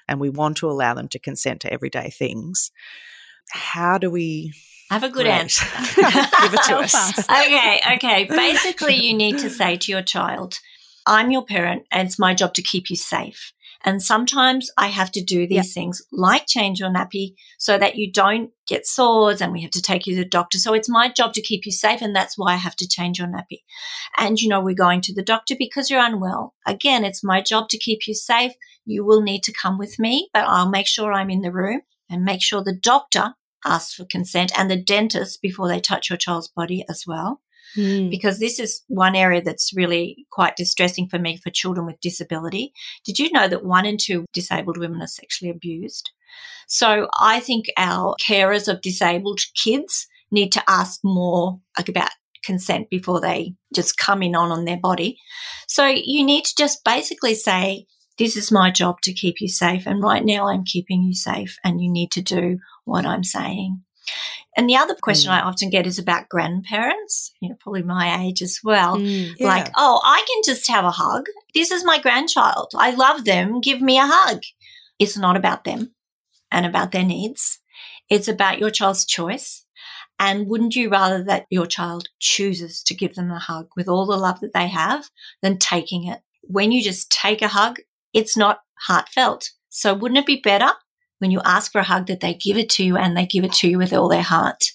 And we want to allow them to consent to everyday things. How do we I have a good Great. answer. Give it to us. okay, okay. Basically, you need to say to your child, I'm your parent and it's my job to keep you safe. And sometimes I have to do these yep. things like change your nappy so that you don't get sores and we have to take you to the doctor. So it's my job to keep you safe. And that's why I have to change your nappy. And you know, we're going to the doctor because you're unwell. Again, it's my job to keep you safe. You will need to come with me, but I'll make sure I'm in the room and make sure the doctor asks for consent and the dentist before they touch your child's body as well. Mm. Because this is one area that's really quite distressing for me for children with disability. Did you know that one in two disabled women are sexually abused? So I think our carers of disabled kids need to ask more about consent before they just come in on on their body. So you need to just basically say, this is my job to keep you safe. And right now I'm keeping you safe and you need to do what I'm saying. And the other question mm. I often get is about grandparents, you know, probably my age as well. Mm, yeah. Like, oh, I can just have a hug. This is my grandchild. I love them. Give me a hug. It's not about them and about their needs. It's about your child's choice. And wouldn't you rather that your child chooses to give them a hug with all the love that they have than taking it? When you just take a hug, it's not heartfelt. So wouldn't it be better when you ask for a hug that they give it to you and they give it to you with all their heart.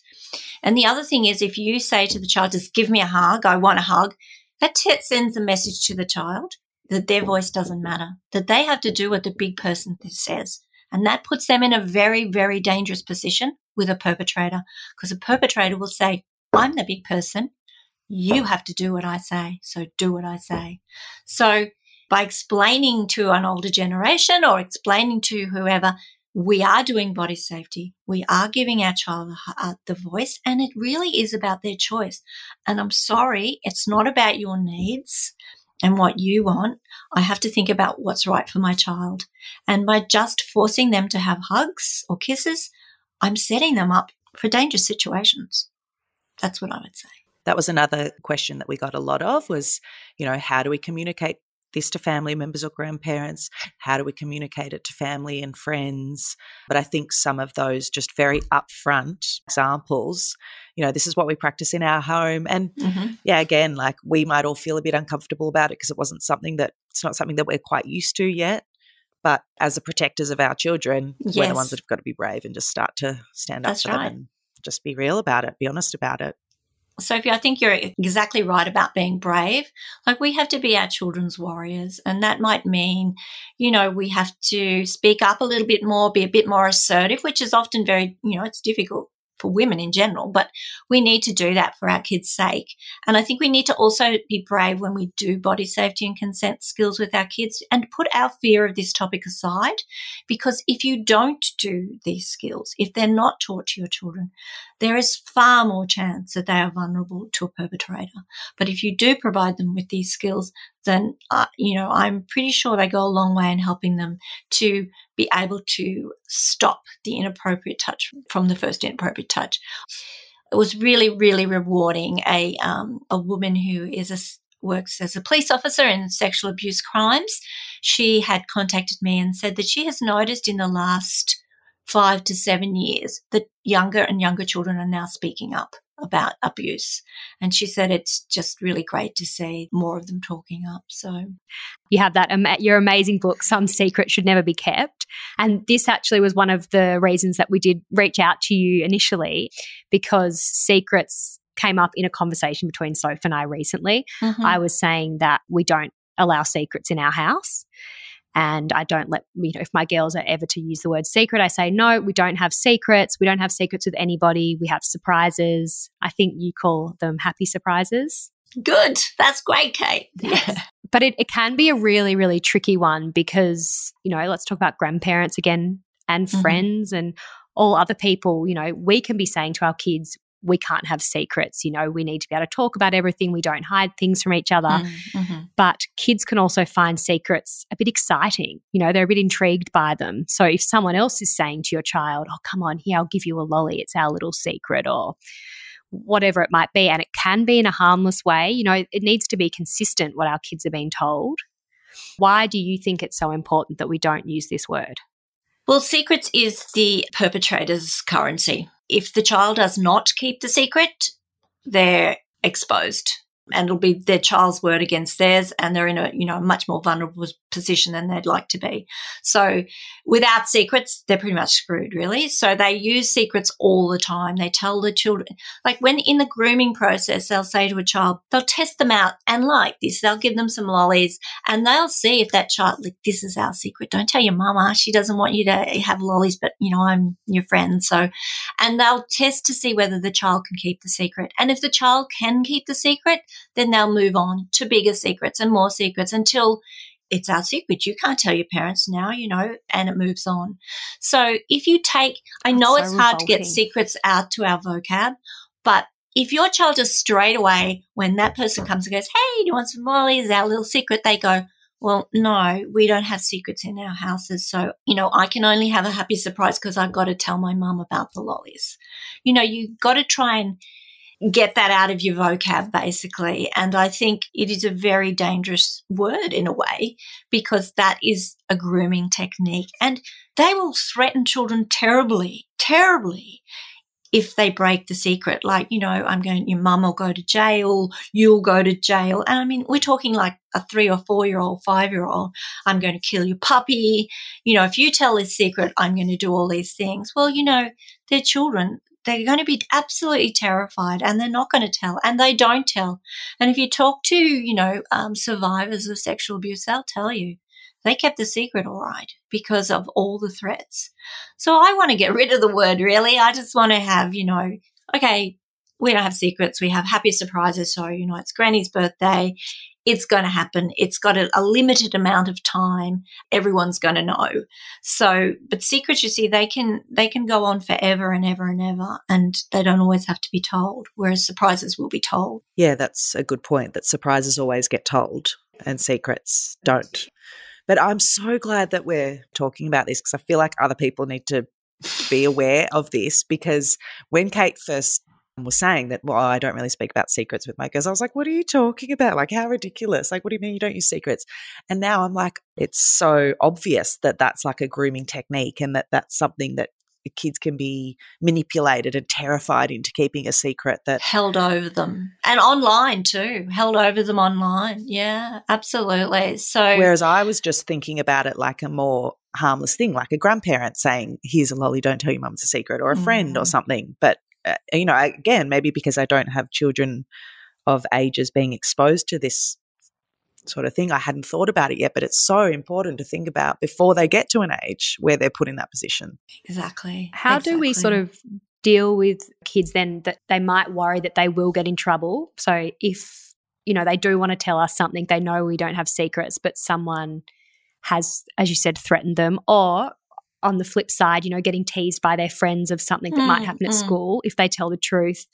And the other thing is if you say to the child, just give me a hug, I want a hug, that t- sends a message to the child that their voice doesn't matter, that they have to do what the big person says. And that puts them in a very, very dangerous position with a perpetrator because a perpetrator will say, I'm the big person. You have to do what I say. So do what I say. So by explaining to an older generation or explaining to whoever we are doing body safety. We are giving our child uh, the voice and it really is about their choice. And I'm sorry, it's not about your needs and what you want. I have to think about what's right for my child. And by just forcing them to have hugs or kisses, I'm setting them up for dangerous situations. That's what I would say. That was another question that we got a lot of was, you know, how do we communicate this to family members or grandparents? How do we communicate it to family and friends? But I think some of those just very upfront examples, you know, this is what we practice in our home. And mm-hmm. yeah, again, like we might all feel a bit uncomfortable about it because it wasn't something that it's not something that we're quite used to yet. But as the protectors of our children, yes. we're the ones that have got to be brave and just start to stand That's up for right. them and just be real about it, be honest about it. Sophie, I think you're exactly right about being brave. Like we have to be our children's warriors. And that might mean, you know, we have to speak up a little bit more, be a bit more assertive, which is often very, you know, it's difficult for women in general, but we need to do that for our kids' sake. And I think we need to also be brave when we do body safety and consent skills with our kids and put our fear of this topic aside. Because if you don't do these skills, if they're not taught to your children, there is far more chance that they are vulnerable to a perpetrator. But if you do provide them with these skills, then, uh, you know, I'm pretty sure they go a long way in helping them to be able to stop the inappropriate touch from the first inappropriate touch. It was really, really rewarding. A, um, a woman who is a, works as a police officer in sexual abuse crimes she had contacted me and said that she has noticed in the last five to seven years that younger and younger children are now speaking up about abuse. And she said it's just really great to see more of them talking up. So you have that your amazing book, Some Secrets Should Never Be Kept. And this actually was one of the reasons that we did reach out to you initially because secrets came up in a conversation between Soph and I recently. Mm-hmm. I was saying that we don't allow secrets in our house. And I don't let, you know, if my girls are ever to use the word secret, I say, no, we don't have secrets. We don't have secrets with anybody. We have surprises. I think you call them happy surprises. Good. That's great, Kate. Yes. but it, it can be a really, really tricky one because, you know, let's talk about grandparents again and mm-hmm. friends and all other people. You know, we can be saying to our kids, we can't have secrets. You know, we need to be able to talk about everything. We don't hide things from each other. Mm-hmm. But kids can also find secrets a bit exciting. You know, they're a bit intrigued by them. So if someone else is saying to your child, oh, come on, here, I'll give you a lolly, it's our little secret, or whatever it might be, and it can be in a harmless way, you know, it needs to be consistent what our kids are being told. Why do you think it's so important that we don't use this word? Well, secrets is the perpetrator's currency if the child does not keep the secret, they're exposed and it'll be their child's word against theirs and they're in a you know much more vulnerable position than they'd like to be. So without secrets they're pretty much screwed really. So they use secrets all the time. They tell the children like when in the grooming process they'll say to a child they'll test them out and like this. They'll give them some lollies and they'll see if that child like this is our secret. Don't tell your mama. She doesn't want you to have lollies but you know i'm your friend. So and they'll test to see whether the child can keep the secret. And if the child can keep the secret then they'll move on to bigger secrets and more secrets until it's our secret. You can't tell your parents now, you know, and it moves on. So if you take, I know That's it's so hard revolting. to get secrets out to our vocab, but if your child just straight away, when that person comes and goes, Hey, do you want some lollies? Our little secret, they go, well, no, we don't have secrets in our houses. So, you know, I can only have a happy surprise because I've got to tell my mum about the lollies. You know, you've got to try and get that out of your vocab, basically. And I think it is a very dangerous word in a way because that is a grooming technique and they will threaten children terribly, terribly if they break the secret. Like, you know, I'm going, your mum will go to jail, you'll go to jail. And I mean, we're talking like a three or four year old, five year old. I'm going to kill your puppy. You know, if you tell this secret, I'm going to do all these things. Well, you know, they're children they're going to be absolutely terrified and they're not going to tell and they don't tell. And if you talk to, you know, um, survivors of sexual abuse, they'll tell you they kept the secret all right because of all the threats. So I want to get rid of the word really. I just want to have, you know, okay, we don't have secrets. We have happy surprises. So, you know, it's Granny's birthday it's going to happen. It's got a, a, limited amount of time. Everyone's going to know. So, but secrets, you see, they can, they can go on forever and ever and ever and they don't always have to be told, whereas surprises will be told. Yeah, that's a good point that surprises always get told and secrets don't. But I'm so glad that we're talking about this because I feel like other people need to be aware of this because when Kate first was saying that, well, I don't really speak about secrets with my girls. I was like, what are you talking about? Like, how ridiculous. Like, what do you mean you don't use secrets? And now I'm like, it's so obvious that that's like a grooming technique and that that's something that kids can be manipulated and terrified into keeping a secret that held over them and online too held over them online yeah absolutely so whereas i was just thinking about it like a more harmless thing like a grandparent saying here's a lolly don't tell your mum it's a secret or a friend mm. or something but Uh, you know, again, maybe because I don't have children of ages being exposed to this sort of thing, I hadn't thought about it yet. But it's so important to think about before they get to an age where they're put in that position. Exactly. How exactly. do we sort of deal with kids then that they might worry that they will get in trouble? So if, you know, they do want to tell us something, they know we don't have secrets, but someone has, as you said, threatened them, or on the flip side, you know, getting teased by their friends of something that mm, might happen at mm. school if they tell the truth.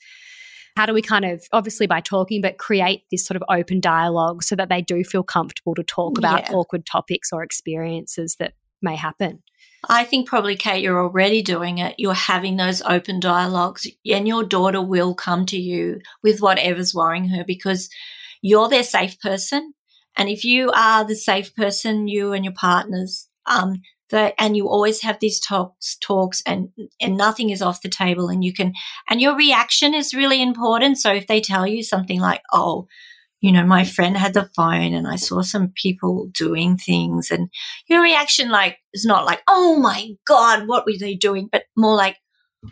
How do we kind of, obviously by talking, but create this sort of open dialogue so that they do feel comfortable to talk about yeah. awkward topics or experiences that may happen? I think probably, Kate, you're already doing it. You're having those open dialogues, and your daughter will come to you with whatever's worrying her because you're their safe person And if you are the safe person, you and your partners, um, that, and you always have these talks, talks and, and nothing is off the table and you can, and your reaction is really important. So if they tell you something like, oh, you know, my friend had the phone and I saw some people doing things and your reaction like is not like, oh my God, what were they doing? But more like,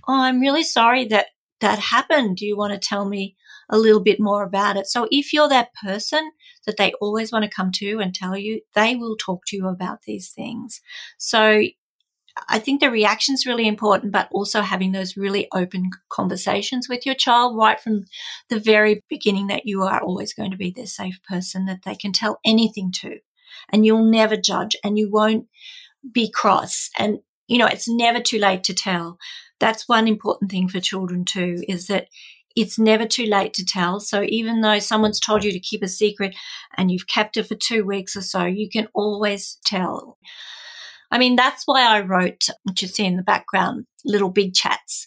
oh, I'm really sorry that that happened. Do you want to tell me a little bit more about it? So if you're that person that they always want to come to and tell you, they will talk to you about these things. So I think the reaction is really important, but also having those really open conversations with your child right from the very beginning that you are always going to be their safe person that they can tell anything to and you'll never judge and you won't be cross. And, you know, it's never too late to tell. That's one important thing for children too, is that it's never too late to tell. So even though someone's told you to keep a secret and you've kept it for two weeks or so, you can always tell. I mean, that's why I wrote, what you see in the background, Little Big Chats.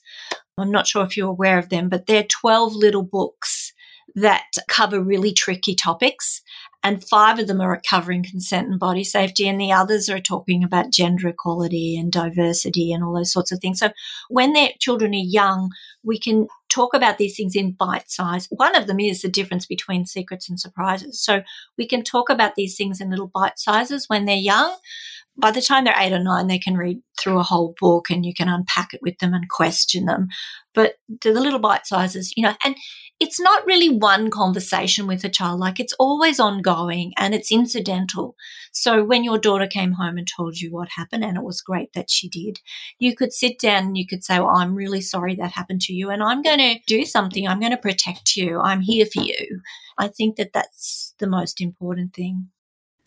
I'm not sure if you're aware of them, but they're 12 little books that cover really tricky topics. And five of them are covering consent and body safety, and the others are talking about gender equality and diversity and all those sorts of things. So when their children are young, we can talk about these things in bite size. One of them is the difference between secrets and surprises. So we can talk about these things in little bite sizes when they're young by the time they're eight or nine, they can read through a whole book and you can unpack it with them and question them. But the little bite sizes, you know, and it's not really one conversation with a child. Like it's always ongoing and it's incidental. So when your daughter came home and told you what happened, and it was great that she did, you could sit down and you could say, well, I'm really sorry that happened to you and I'm going to do something. I'm going to protect you. I'm here for you. I think that that's the most important thing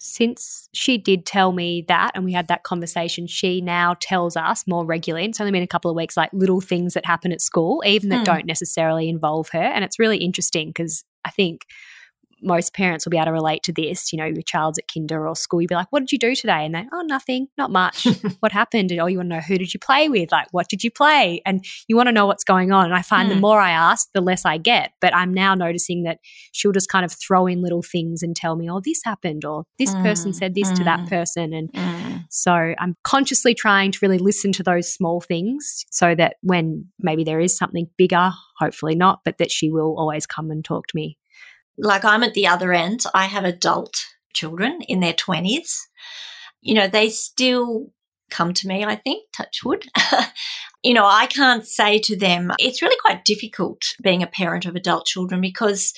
since she did tell me that and we had that conversation, she now tells us more regularly. It's only been a couple of weeks, like little things that happen at school, even that hmm. don't necessarily involve her. And it's really interesting because I think most parents will be able to relate to this. You know, your child's at kinder or school, you'd be like, What did you do today? And they, Oh, nothing, not much. what happened? And, oh, you want to know who did you play with? Like, what did you play? And you want to know what's going on. And I find mm. the hmm. more I ask, the less I get. But I'm now noticing that she'll just kind of throw in little things and tell me, Oh, this happened, or this mm. person said this mm. to that person. And so I'm consciously trying to really listen to those small things so that when maybe there is something bigger, hopefully not, but that she will always come and talk to me like I'm at the other end. I have adult children in their 20s. You know, they still come to me, I think, touch wood. you know, I can't say to them, it's really quite difficult being a parent of adult children because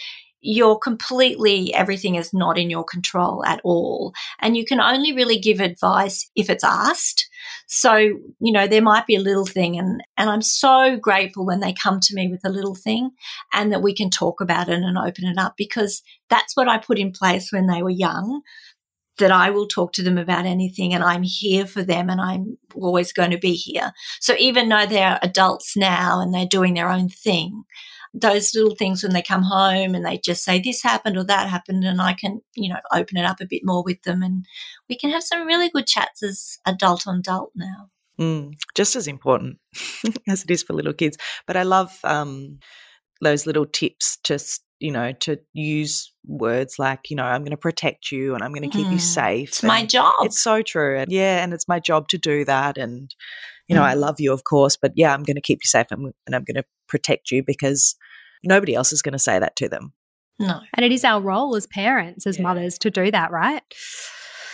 you're completely, everything is not in your control at all. And you can only really give advice if it's asked. So, you know, there might be a little thing and, and I'm so grateful when they come to me with a little thing and that we can talk about it and open it up because that's what I put in place when they were young that I will talk to them about anything and I'm here for them and I'm always going to be here. So even though they're adults now and they're doing their own thing, those little things when they come home and they just say this happened or that happened and I can, you know, open it up a bit more with them and we can have some really good chats as adult on adult now. Mm, just as important as it is for little kids. But I love um, those little tips just, you know, to use words like, you know, I'm going to protect you and I'm going to keep mm, you safe. It's my job. It's so true. And yeah, and it's my job to do that. And, you know, mm. I love you, of course, but yeah, I'm going to keep you safe and, and I'm going to protect you because nobody else is going to say that to them. No. And it is our role as parents, as yeah. mothers, to do that, right?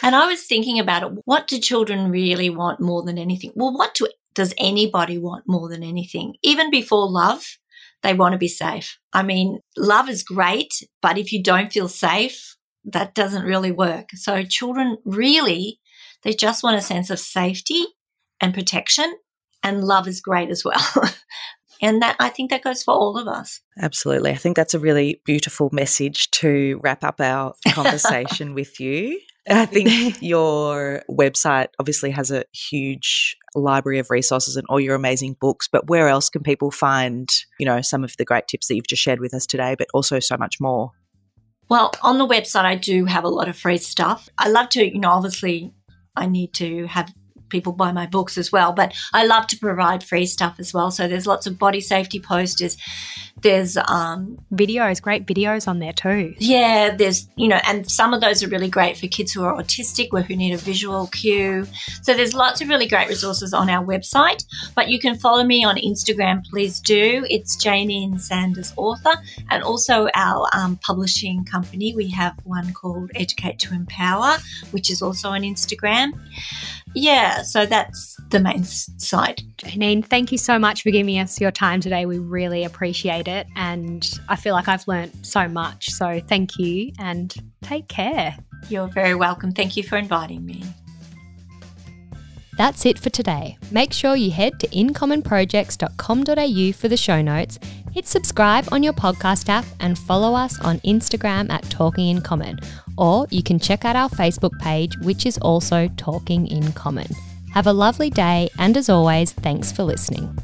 And I was thinking about it. What do children really want more than anything? Well, what do, does anybody want more than anything? Even before love, they want to be safe. I mean, love is great, but if you don't feel safe, that doesn't really work. So children really, they just want a sense of safety and protection and love is great as well. And that I think that goes for all of us. Absolutely. I think that's a really beautiful message to wrap up our conversation with you. I think your website obviously has a huge library of resources and all your amazing books, but where else can people find, you know, some of the great tips that you've just shared with us today, but also so much more? Well, on the website I do have a lot of free stuff. I love to, you know, obviously I need to have people buy my books as well. But I love to provide free stuff as well. So there's lots of body safety posters. There's um, videos, great videos on there too. Yeah, there's you know, and some of those are really great for kids who are autistic or who need a visual cue. So there's lots of really great resources on our website. But you can follow me on Instagram, please do. It's Jayneen Sanders Author, and also our um, publishing company. We have one called Educate to Empower, which is also on Instagram. Yeah, so that's the main site. Jayneen, thank you so much for giving us your time today. We really appreciate it. And I feel like I've learnt so much. So thank you and take care. You're very welcome. Thank you for inviting me. That's it for today. Make sure you head to incommonprojects.com.au for the show notes, hit subscribe on your podcast app, and follow us on Instagram at Talking in Common. Or you can check out our Facebook page, which is also Talking in Common. Have a lovely day, and as always, thanks for listening.